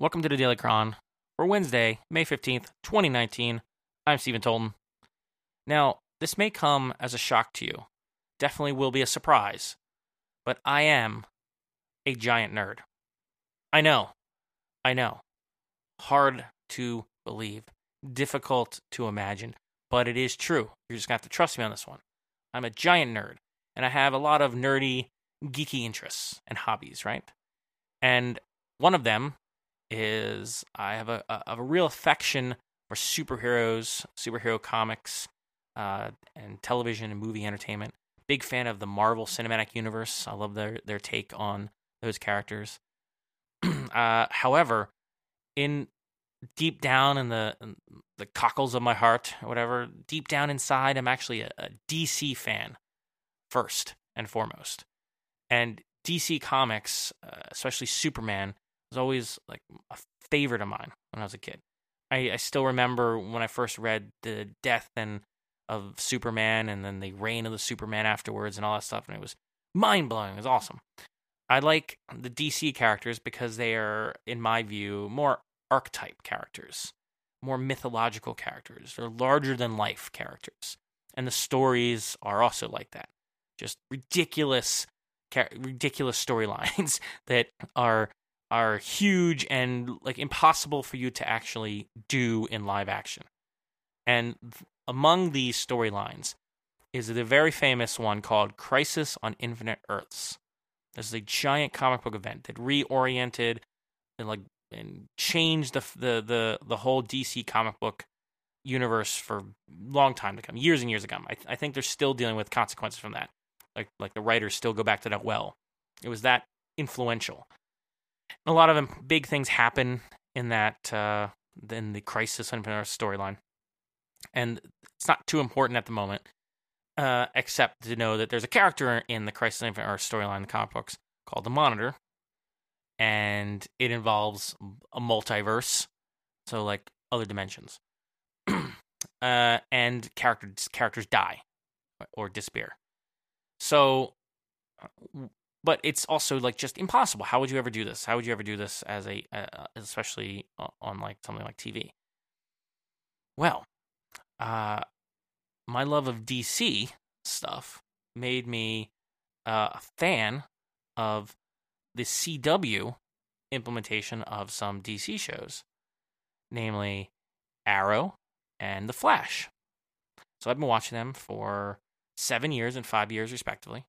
Welcome to the Daily Chron for Wednesday, May 15th, 2019. I'm Stephen Tolton. Now, this may come as a shock to you. Definitely will be a surprise. But I am a giant nerd. I know. I know. Hard to believe. Difficult to imagine. But it is true. You're just to have to trust me on this one. I'm a giant nerd. And I have a lot of nerdy, geeky interests and hobbies, right? And one of them is I have a, a, a real affection for superheroes, superhero comics, uh, and television and movie entertainment. Big fan of the Marvel Cinematic Universe. I love their their take on those characters. uh, however, in deep down in the in the cockles of my heart, or whatever, deep down inside, I'm actually a, a DC fan first and foremost. And DC Comics, uh, especially Superman, was always like a favorite of mine when I was a kid. I, I still remember when I first read the death and of Superman and then the reign of the Superman afterwards and all that stuff, and it was mind blowing. It was awesome. I like the DC characters because they are, in my view, more archetype characters, more mythological characters. They're larger than life characters. And the stories are also like that. Just ridiculous, ridiculous storylines that are are huge and like impossible for you to actually do in live action. And among these storylines is the very famous one called Crisis on Infinite Earths. This is a giant comic book event that reoriented and like and changed the the the the whole DC comic book universe for a long time to come, years and years to come. I, I think they're still dealing with consequences from that. Like like the writers still go back to that well. It was that influential a lot of big things happen in that uh, in the Crisis on Earth storyline, and it's not too important at the moment, uh, except to know that there's a character in the Crisis on Earth storyline in the comic books called the Monitor, and it involves a multiverse, so like other dimensions, uh, and characters characters die or disappear. So but it's also like just impossible. How would you ever do this? How would you ever do this as a, uh, especially on like something like TV? Well, uh, my love of DC stuff made me uh, a fan of the CW implementation of some DC shows, namely Arrow and The Flash. So I've been watching them for seven years and five years, respectively.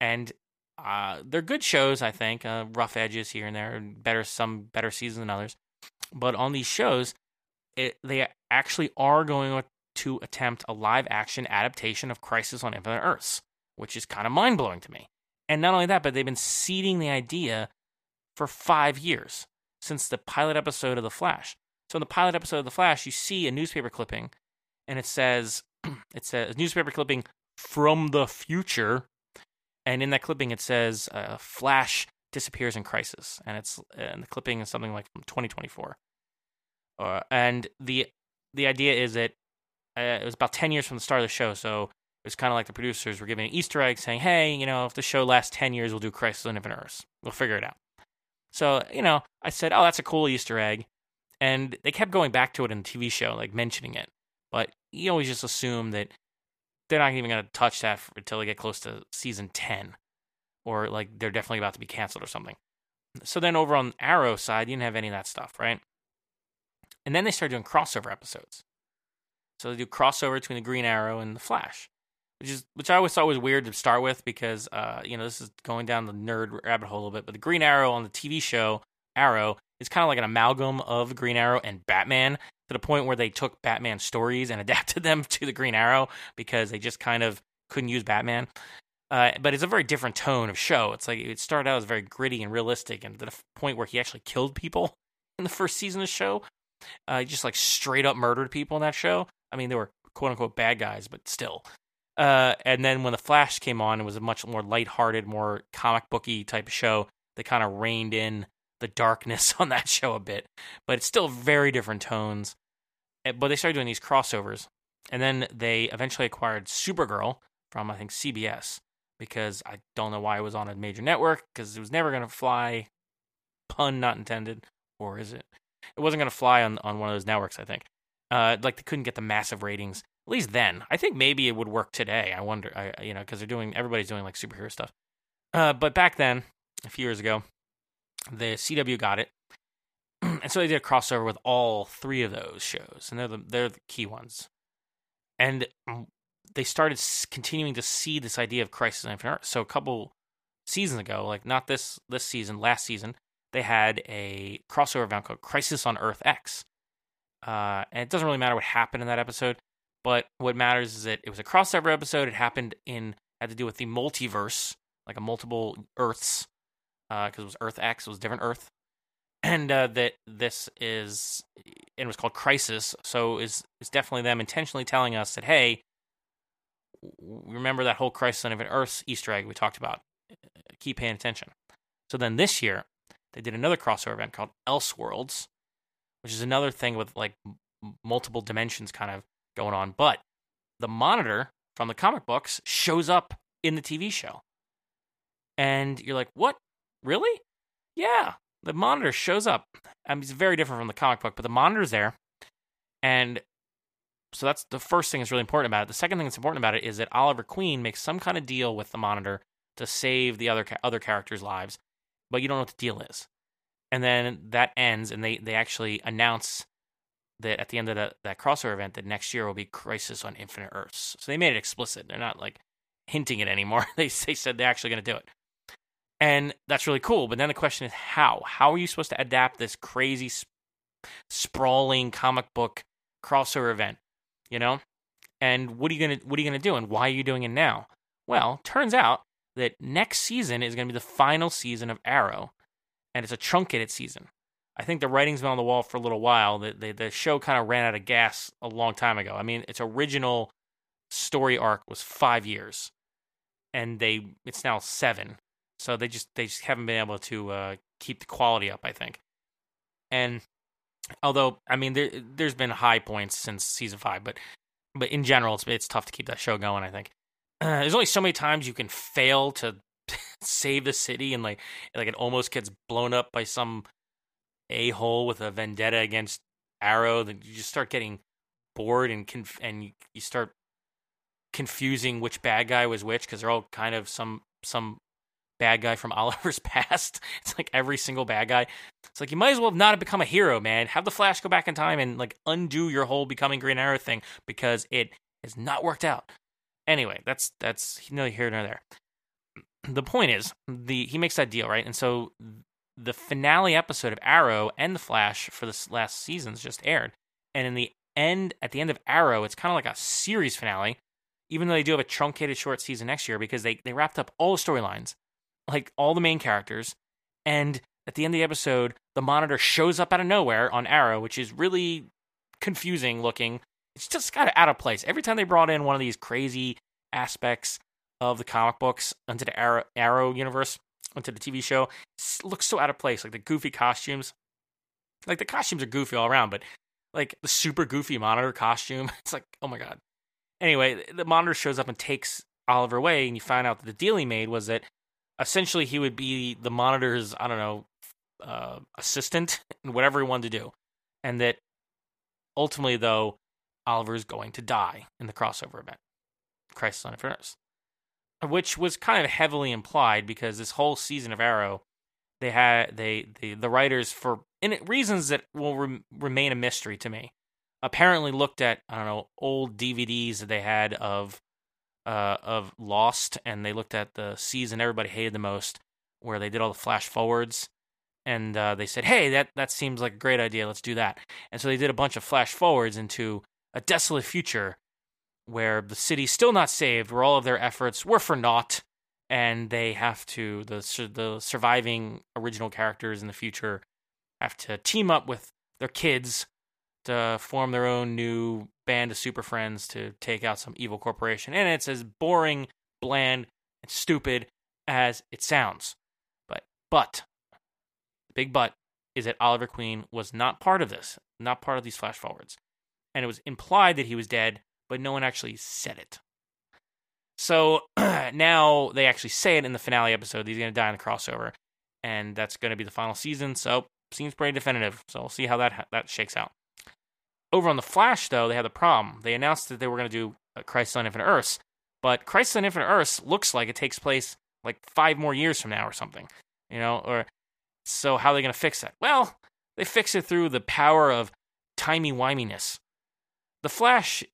And uh, they're good shows, I think. Uh, rough edges here and there, better some better seasons than others. But on these shows, it, they actually are going to attempt a live action adaptation of Crisis on Infinite Earths, which is kind of mind blowing to me. And not only that, but they've been seeding the idea for five years since the pilot episode of The Flash. So in the pilot episode of The Flash, you see a newspaper clipping, and it says, it says newspaper clipping from the future and in that clipping it says uh, Flash disappears in crisis, and it's and the clipping is something like from 2024. Uh, and the the idea is that uh, it was about 10 years from the start of the show, so it was kind of like the producers were giving an Easter egg saying, "Hey, you know, if the show lasts 10 years, we'll do Crisis on Infinite Earths. We'll figure it out." So you know, I said, "Oh, that's a cool Easter egg," and they kept going back to it in the TV show, like mentioning it. But you always just assume that they're not even going to touch that for, until they get close to season 10 or like they're definitely about to be canceled or something. So then over on Arrow side, you didn't have any of that stuff, right? And then they started doing crossover episodes. So they do crossover between the Green Arrow and the Flash, which is which I always thought was weird to start with because uh, you know this is going down the nerd rabbit hole a little bit. But the Green Arrow on the TV show Arrow is kind of like an amalgam of Green Arrow and Batman to the point where they took Batman stories and adapted them to the Green Arrow because they just kind of couldn't use Batman. Uh, but it's a very different tone of show. It's like it started out as very gritty and realistic, and to the point where he actually killed people in the first season of the show. Uh, he just like straight up murdered people in that show. I mean, they were quote unquote bad guys, but still. Uh, and then when the Flash came on, it was a much more lighthearted, more comic booky type of show. They kind of reined in the darkness on that show a bit, but it's still very different tones. Eh, but they started doing these crossovers, and then they eventually acquired Supergirl from I think CBS because I don't know why it was on a major network because it was never going to fly Pun not intended, or is it? It wasn't going to fly on on one of those networks. I think. Uh, like they couldn't get the massive ratings. At least then, I think maybe it would work today. I wonder. I you know because they're doing everybody's doing like superhero stuff. Uh, but back then, a few years ago, the CW got it, and so they did a crossover with all three of those shows, and they're the they're the key ones. And mm, they started continuing to see this idea of Crisis on Infinite Earth. So a couple seasons ago, like not this this season, last season, they had a crossover event called Crisis on Earth X. Uh, and it doesn't really matter what happened in that episode, but what matters is that it was a crossover episode. It happened in had to do with the multiverse, like a multiple Earths, because uh, it was Earth X, it was different Earth, and uh, that this is and it was called Crisis. So is is definitely them intentionally telling us that hey, remember that whole Crisis on Infinite Earths Easter egg we talked about. Keep paying attention. So then this year they did another crossover event called Elseworlds, which is another thing with like multiple dimensions kind of going on. But the monitor from the comic books shows up in the TV show. And you're like, what? Really? Yeah, the monitor shows up. I mean, it's very different from the comic book, but the monitor's there. And so that's the first thing that's really important about it. The second thing that's important about it is that Oliver Queen makes some kind of deal with the monitor to save the other other characters' lives, but you don't know what the deal is. And then that ends, and they they actually announce that at the end of the, that crossover event that next year will be Crisis on Infinite Earths. So they made it explicit. They're not like hinting it anymore. they they said they're actually going to do it, and that's really cool. But then the question is how? How are you supposed to adapt this crazy, sp- sprawling comic book crossover event? You know, and what are you gonna what are you gonna do, and why are you doing it now? Well, turns out that next season is to be the final season of Arrow, and it's a truncated season. I think the writing's been on the wall for a little while. The, the, the show kind of ran out of gas a long time ago. I mean, its original story arc was five years, and they it's now seven. So they just they just haven't been able to uh, keep the quality up. I think, and although I mean there there's been high points since season five, but but in general it's it's tough to keep that show going. I think uh, there's only so many times you can fail to save the city and like like it almost gets blown up by some a hole with a vendetta against Arrow. Then you just start getting bored and conf- and you, you start confusing which bad guy was which because they're all kind of some some bad guy from Oliver's past. It's like every single bad guy. It's like you might as well have not have become a hero, man. Have the Flash go back in time and like undo your whole becoming Green Arrow thing because it has not worked out. Anyway, that's that's neither here nor there. The point is, the he makes that deal right, and so the finale episode of Arrow and the Flash for this last seasons just aired, and in the end, at the end of Arrow, it's kind of like a series finale, even though they do have a truncated short season next year because they they wrapped up all the storylines, like all the main characters, and at the end of the episode, the Monitor shows up out of nowhere on Arrow, which is really confusing looking. It's just kind of out of place. Every time they brought in one of these crazy aspects of the comic books into the Arrow, Arrow universe, onto the TV show, looks so out of place. Like the goofy costumes, like the costumes are goofy all around, but like the super goofy monitor costume, it's like, oh my god. Anyway, the monitor shows up and takes Oliver away, and you find out that the deal he made was that essentially he would be the monitor's, I don't know, uh, assistant and whatever he wanted to do, and that ultimately, though, Oliver is going to die in the crossover event, Crisis on Infinite Earths which was kind of heavily implied because this whole season of Arrow, they had they the writers for in reasons that will re- remain a mystery to me. Apparently, looked at I don't know old DVDs that they had of uh, of Lost, and they looked at the season everybody hated the most, where they did all the flash forwards, and uh, they said, "Hey, that that seems like a great idea. Let's do that." And so they did a bunch of flash forwards into a desolate future where the city's still not saved, where all of their efforts were for naught, and they have to the the surviving original characters in the future have to team up with their kids to form their own new band of super friends to take out some evil corporation. And it's as boring, bland, and stupid as it sounds. But but the big but is that Oliver Queen was not part of this, not part of these flash forwards. And it was implied that he was dead but no one actually said it. So now they actually say it in the finale episode. He's going to die in the crossover. and that's going to be the final season. So seems pretty definitive. So we'll see how that that shakes out. Over on the Flash, though, they had the problem. They announced that they were going to do uh, Crisis on Infinite Earths, but Crisis on Infinite Earths looks like it takes place like five more years from now or something. You know, or so how are they going to fix that? Well, they fix it through the power of timey wiminess. The Flash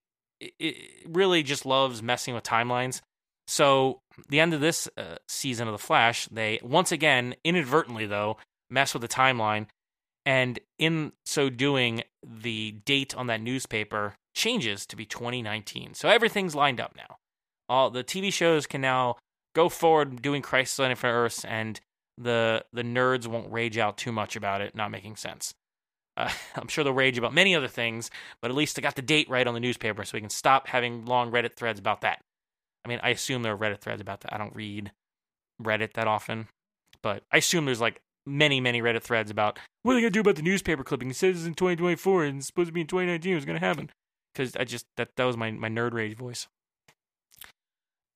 really just loves messing with timelines. So the end of this uh, season of the Flash, they once again inadvertently though mess with the timeline, and in so doing, the date on that newspaper changes to be 2019. So everything's lined up now. All the TV shows can now go forward doing Crisis on Infinite Earths, and the the nerds won't rage out too much about it not making sense. Uh, I'm sure they'll rage about many other things, but at least they got the date right on the newspaper, so we can stop having long Reddit threads about that. I mean, I assume there are Reddit threads about that. I don't read Reddit that often, but I assume there's like many, many Reddit threads about what are they gonna do about the newspaper clipping? It says it's in 2024 and it's supposed to be in 2019. What's gonna happen? Because I just that that was my my nerd rage voice.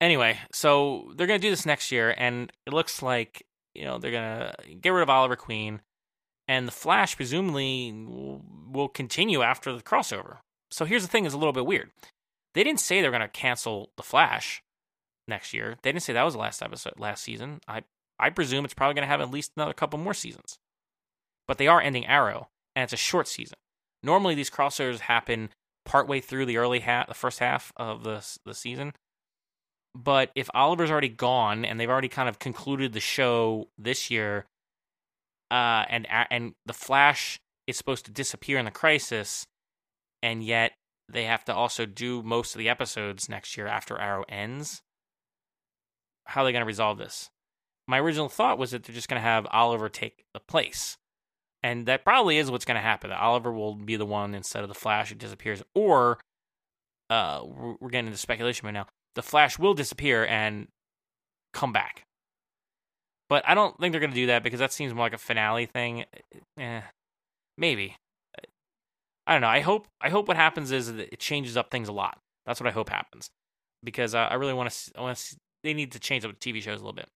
Anyway, so they're gonna do this next year, and it looks like you know they're gonna get rid of Oliver Queen, and the Flash presumably will continue after the crossover. So here's the thing: is a little bit weird. They didn't say they're gonna cancel the Flash next year. They didn't say that was the last episode, last season. I I presume it's probably gonna have at least another couple more seasons. But they are ending Arrow, and it's a short season. Normally, these crossovers happen partway through the early half, the first half of the the season. But if Oliver's already gone and they've already kind of concluded the show this year, uh, and and the Flash is supposed to disappear in the Crisis, and yet they have to also do most of the episodes next year after Arrow ends. How are they going to resolve this? My original thought was that they're just going to have Oliver take the place. And that probably is what's going to happen. That Oliver will be the one instead of the Flash who disappears. Or, uh, we're getting into speculation right now. The Flash will disappear and come back. But I don't think they're going to do that because that seems more like a finale thing. Eh, maybe. I don't know. I hope. I hope what happens is it changes up things a lot. That's what I hope happens because I really want to. Want to. They need to change up the TV shows a little bit.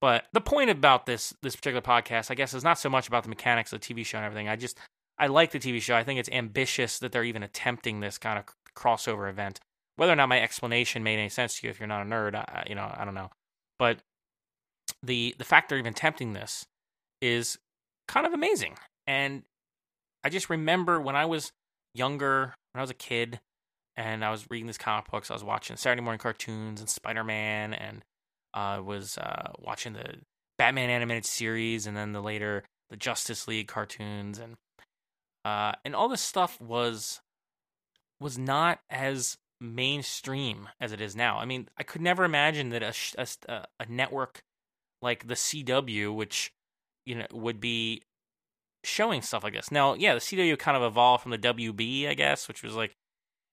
But the point about this this particular podcast, I guess, is not so much about the mechanics of the TV show and everything. I just I like the TV show. I think it's ambitious that they're even attempting this kind of crossover event. Whether or not my explanation made any sense to you, if you're not a nerd, I, you know, I don't know. But the the fact they're even attempting this is kind of amazing. And I just remember when I was younger, when I was a kid, and I was reading these comic books, I was watching Saturday morning cartoons and Spider Man and uh, was uh, watching the Batman animated series and then the later the Justice League cartoons and uh, and all this stuff was was not as mainstream as it is now. I mean, I could never imagine that a a, a network like the CW, which you know would be showing stuff like this. Now, yeah, the CW kind of evolved from the WB, I guess, which was like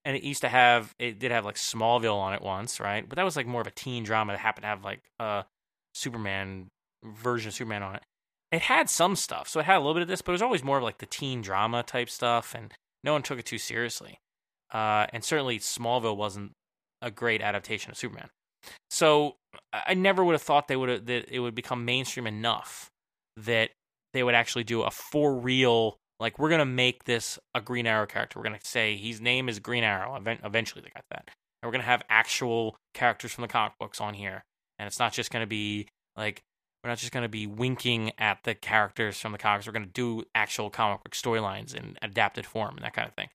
and it used to have it did have like Smallville on it once, right? But that was like more of a teen drama that happened to have like a Superman version of Superman on it. It had some stuff, so it had a little bit of this, but it was always more of like the teen drama type stuff, and no one took it too seriously. Uh, and certainly Smallville wasn't a great adaptation of Superman. So I never would have thought they would that it would become mainstream enough that they would actually do a for real like we're gonna make this a Green Arrow character. We're gonna say his name is Green Arrow. Eventually, they got that, and we're gonna have actual characters from the comic books on here, and it's not just gonna be like we're not just gonna be winking at the characters from the comics. We're gonna do actual comic book storylines in adapted form and that kind of thing.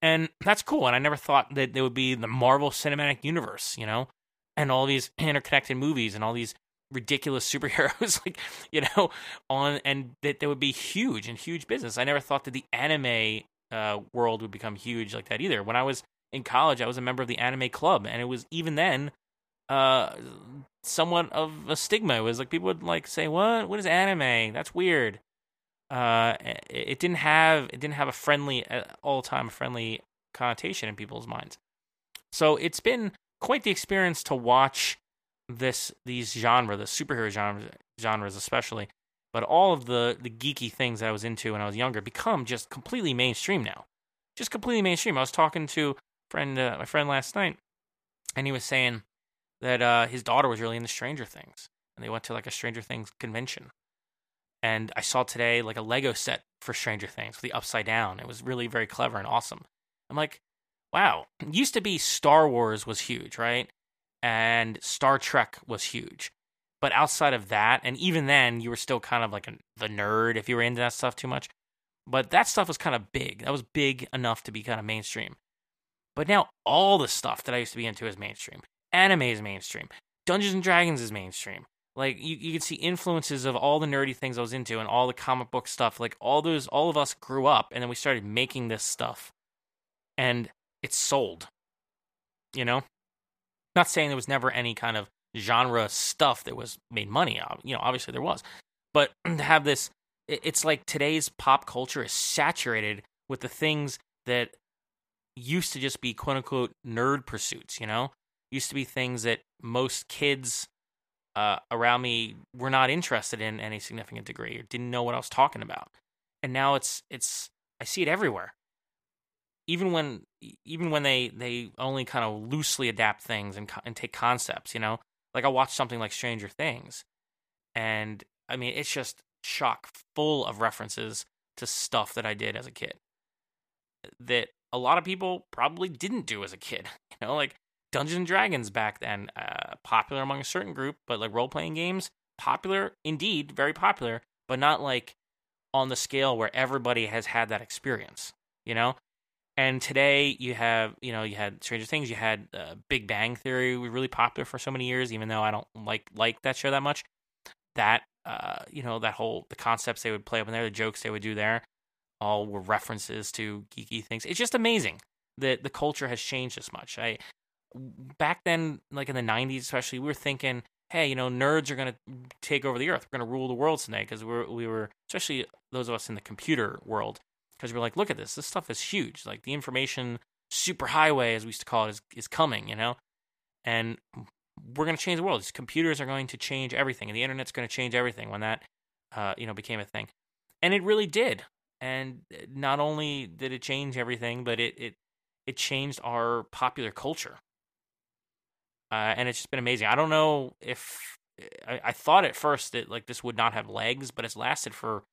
And that's cool. And I never thought that there would be the Marvel Cinematic Universe, you know, and all these interconnected movies and all these ridiculous superheroes like you know on and that they would be huge and huge business. I never thought that the anime uh, world would become huge like that either. When i was in college i was a member of the anime club and it was even then uh somewhat of a stigma. It was like people would like say what? What is anime? That's weird. Uh it, it didn't have it didn't have a friendly uh, all time friendly connotation in people's minds. So it's been quite the experience to watch this these genre, the superhero genres, genres especially, but all of the the geeky things that I was into when I was younger become just completely mainstream now. Just completely mainstream. I was talking to friend uh, my friend last night, and he was saying that uh, his daughter was really into Stranger Things. and they went to like a Stranger Things convention. And I saw today like a Lego set for Stranger Things with the upside down. It was really very clever and awesome. I'm like, wow. It used to be Star Wars was huge, right? And Star Trek was huge. But outside of that, and even then, you were still kind of like a, the nerd if you were into that stuff too much. But that stuff was kind of big. That was big enough to be kind of mainstream. But now all the stuff that I used to be into is mainstream. Anime is mainstream. Dungeons and Dragons is mainstream. Like you, you can see influences of all the nerdy things I was into and all the comic book stuff. Like all those, all of us grew up, and then we started making this stuff, and it's sold. You know, not saying there was never any kind of genre stuff that was made money. You know, obviously there was, but to have this it's like today's pop culture is saturated with the things that used to just be quote unquote nerd pursuits, you know? Used to be things that most kids uh, around me were not interested in any significant degree or didn't know what I was talking about. And now it's it's I see it everywhere. Even when even when they they only kind of loosely adapt things and and take concepts, you know? Like I watch something like Stranger Things and I mean it's just chock full of references to stuff that I did as a kid that a lot of people probably didn't do as a kid. You know, like Dungeons and Dragons back then, uh, popular among a certain group, but like role playing games, popular indeed, very popular, but not like on the scale where everybody has had that experience. You know, and today you have, you know, you had Stranger Things, you had uh, Big Bang Theory, was really popular for so many years, even though I don't like like that show that much. That uh, you know, that whole the concepts they would play up in there, the jokes they would do there, all were references to geeky things. It's just amazing that the culture has changed this much. I back then, like in the '90s, especially, we were thinking, hey, you know, nerds are going to take over the earth. We're going to rule the world today because we we were, especially those of us in the computer world, because we are like, look at this. This stuff is huge. Like the information superhighway, as we used to call it, is is coming. You know, and we're going to change the world. These computers are going to change everything, and the internet's going to change everything. When that, uh, you know, became a thing, and it really did. And uh, not only did it change everything, but it it it changed our popular culture. Uh, and it's just been amazing. I don't know if I, I thought at first that like this would not have legs, but it's lasted for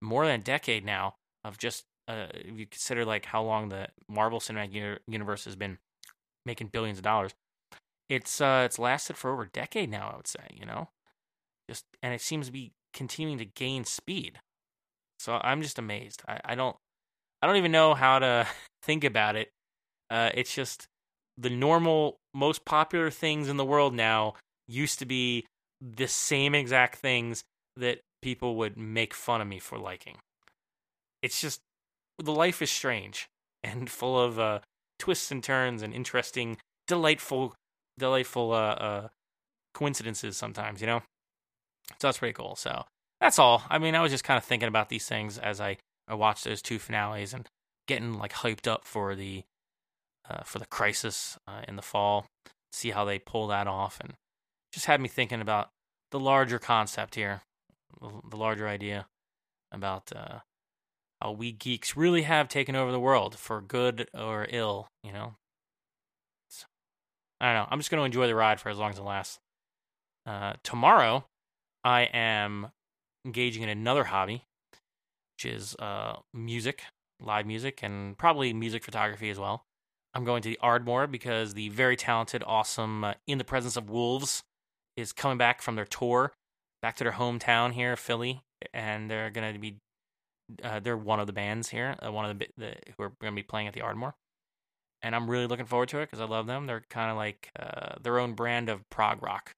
more than a decade now. Of just uh, if you consider like how long the Marvel Cinematic Universe has been making billions of dollars, it's uh it's lasted for over a decade now i would say you know? Just and it seems to be continuing to gain speed. So i'm just amazed. I, I don't i don't even know how to think about it. Uh it's just the normal most popular things in the world now used to be the same exact things that people would make fun of me for liking it's just the life is strange and full of uh twists and turns and interesting delightful delightful uh, uh, coincidences sometimes, you know. So that's pretty cool. So that's all. I mean, I was just kind of thinking about these things as I I watched those two finales and getting like hyped up for the uh, for the crisis uh, in the fall. See how they pull that off, and just had me thinking about the larger concept here, the larger idea about uh, how we geeks really have taken over the world for good or ill. You know, I don't know. I'm just going to enjoy the ride for as long as it lasts. Uh, tomorrow, I am engaging in another hobby, which is uh, music, live music, and probably music photography as well. I'm going to the Ardmore because the very talented, awesome uh, In the Presence of Wolves is coming back from their tour, back to their hometown here, Philly, and they're going to be uh, they're one of the bands here, uh, one of the, the who are going to be playing at the Ardmore and I'm really looking forward to it because I love them. They're kind of like uh, their own brand of prog rock.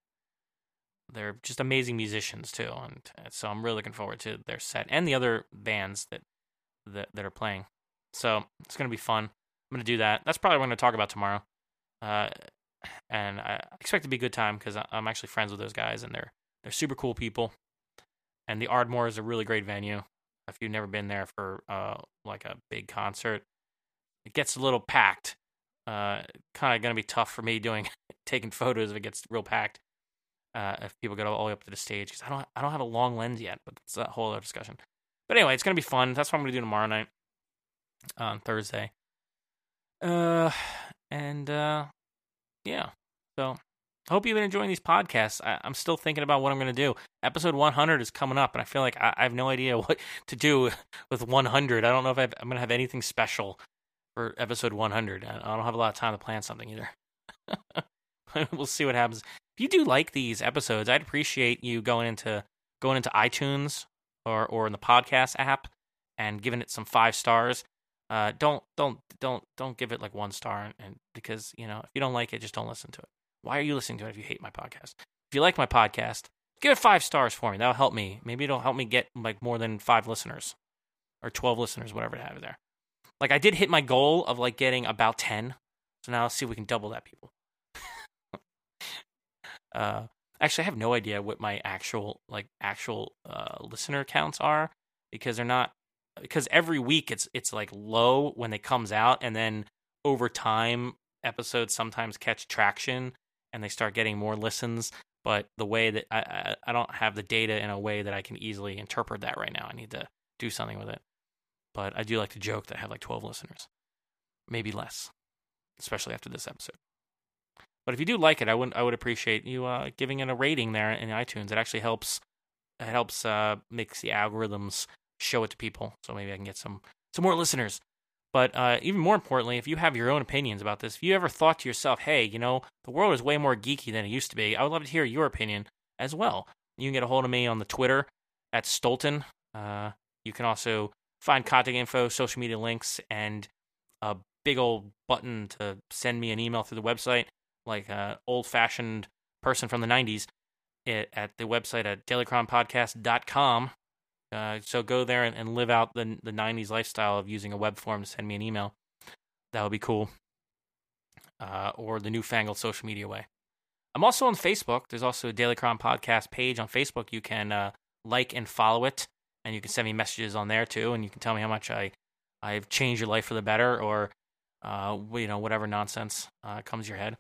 They're just amazing musicians too, and so I'm really looking forward to their set and the other bands that that, that are playing. So it's gonna be fun. I'm gonna do that. That's probably what I'm gonna talk about tomorrow. Uh, and I expect it to be a good time because I'm actually friends with those guys, and they're they're super cool people. And the Ardmore is a really great venue. If you've never been there for uh, like a big concert, it gets a little packed. Uh, kind of going to be tough for me doing taking photos if it gets real packed. Uh, if people get all the way up to the stage, because I don't I don't have a long lens yet, but it's a whole other discussion. But anyway, it's gonna be fun. That's what I'm gonna do tomorrow night on Thursday. Uh, and uh, yeah. So hope you've been enjoying these podcasts. I, am still thinking about what I'm going to do. Episode 100 is coming up, and I feel like I, I have no idea what to do with 100. I don't know if i am going to have anything special for episode 100. I don't have a lot of time to plan something either. we'll see what happens. If you do like these episodes, I'd appreciate you going into going into iTunes or or in the podcast app and giving it some five stars. Uh, don't don't don't don't give it like one star, and, and because you know if you don't like it, just don't listen to it. Why are you listening to it if you hate my podcast? If you like my podcast, give it five stars for me. That'll help me. Maybe it'll help me get like more than five listeners or twelve listeners, whatever to have there. Like I did hit my goal of like getting about ten, so now let's see if we can double that, people. uh, actually, I have no idea what my actual like actual uh, listener counts are because they're not because every week it's it's like low when it comes out, and then over time episodes sometimes catch traction and they start getting more listens. But the way that I, I, I don't have the data in a way that I can easily interpret that right now. I need to do something with it. But I do like to joke that I have like 12 listeners, maybe less, especially after this episode. But if you do like it, I would I would appreciate you uh, giving it a rating there in iTunes. It actually helps. It helps uh, makes the algorithms show it to people, so maybe I can get some some more listeners. But uh, even more importantly, if you have your own opinions about this, if you ever thought to yourself, "Hey, you know, the world is way more geeky than it used to be," I would love to hear your opinion as well. You can get a hold of me on the Twitter at Stolton. Uh, you can also find contact info, social media links, and a big old button to send me an email through the website like an old fashioned person from the 90s it, at the website at dailychronpodcast.com. Uh, so go there and, and, live out the, the 90s lifestyle of using a web form to send me an email. That would be cool. Uh, or the newfangled social media way. I'm also on Facebook. There's also a Daily Chron podcast page on Facebook. You can uh, like and follow it, and you can send me messages on there too, and you can tell me how much I I've changed your life for the better, or uh, you know whatever nonsense uh, comes your head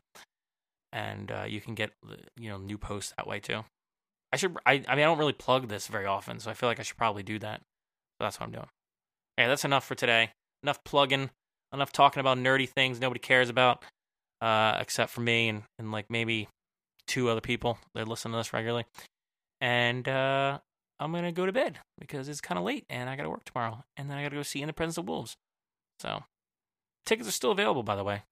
and uh, you can get you know new posts that way too. I should I I mean I don't really plug this very often, so I feel like I should probably do that. So that's what I'm doing. Okay, that's enough for today. Enough plugging. Enough talking about nerdy things nobody cares about, uh, except for me and and like maybe two other people that listen to this regularly. And uh, I'm gonna go to bed because it's kind of late and I gotta work tomorrow, and then I gotta go see In the Presence of Wolves. So tickets are still available, by the way.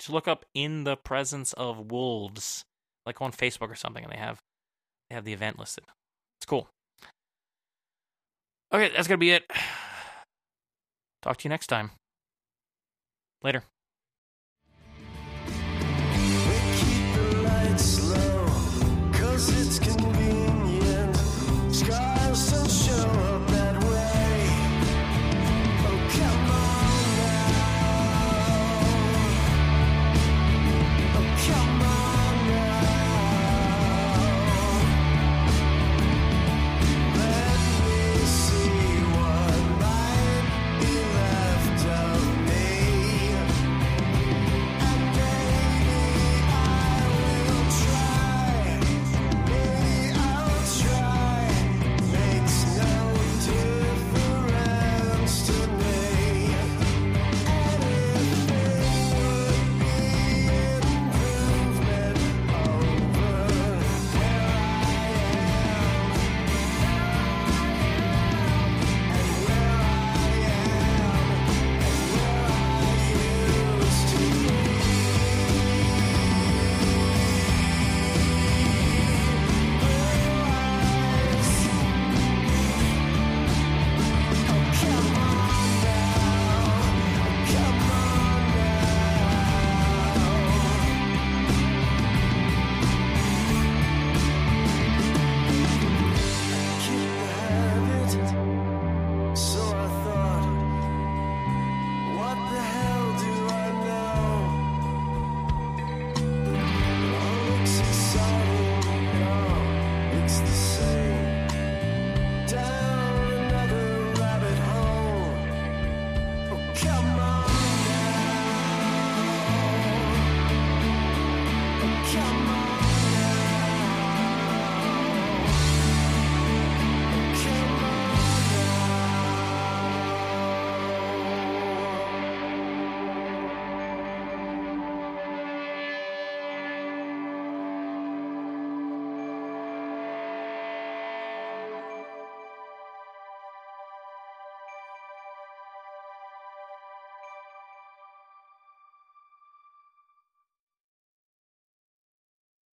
Just look up in the presence of wolves, like on Facebook or something, and they have they have the event listed. It's cool. Okay, that's gonna be it. Talk to you next time. Later.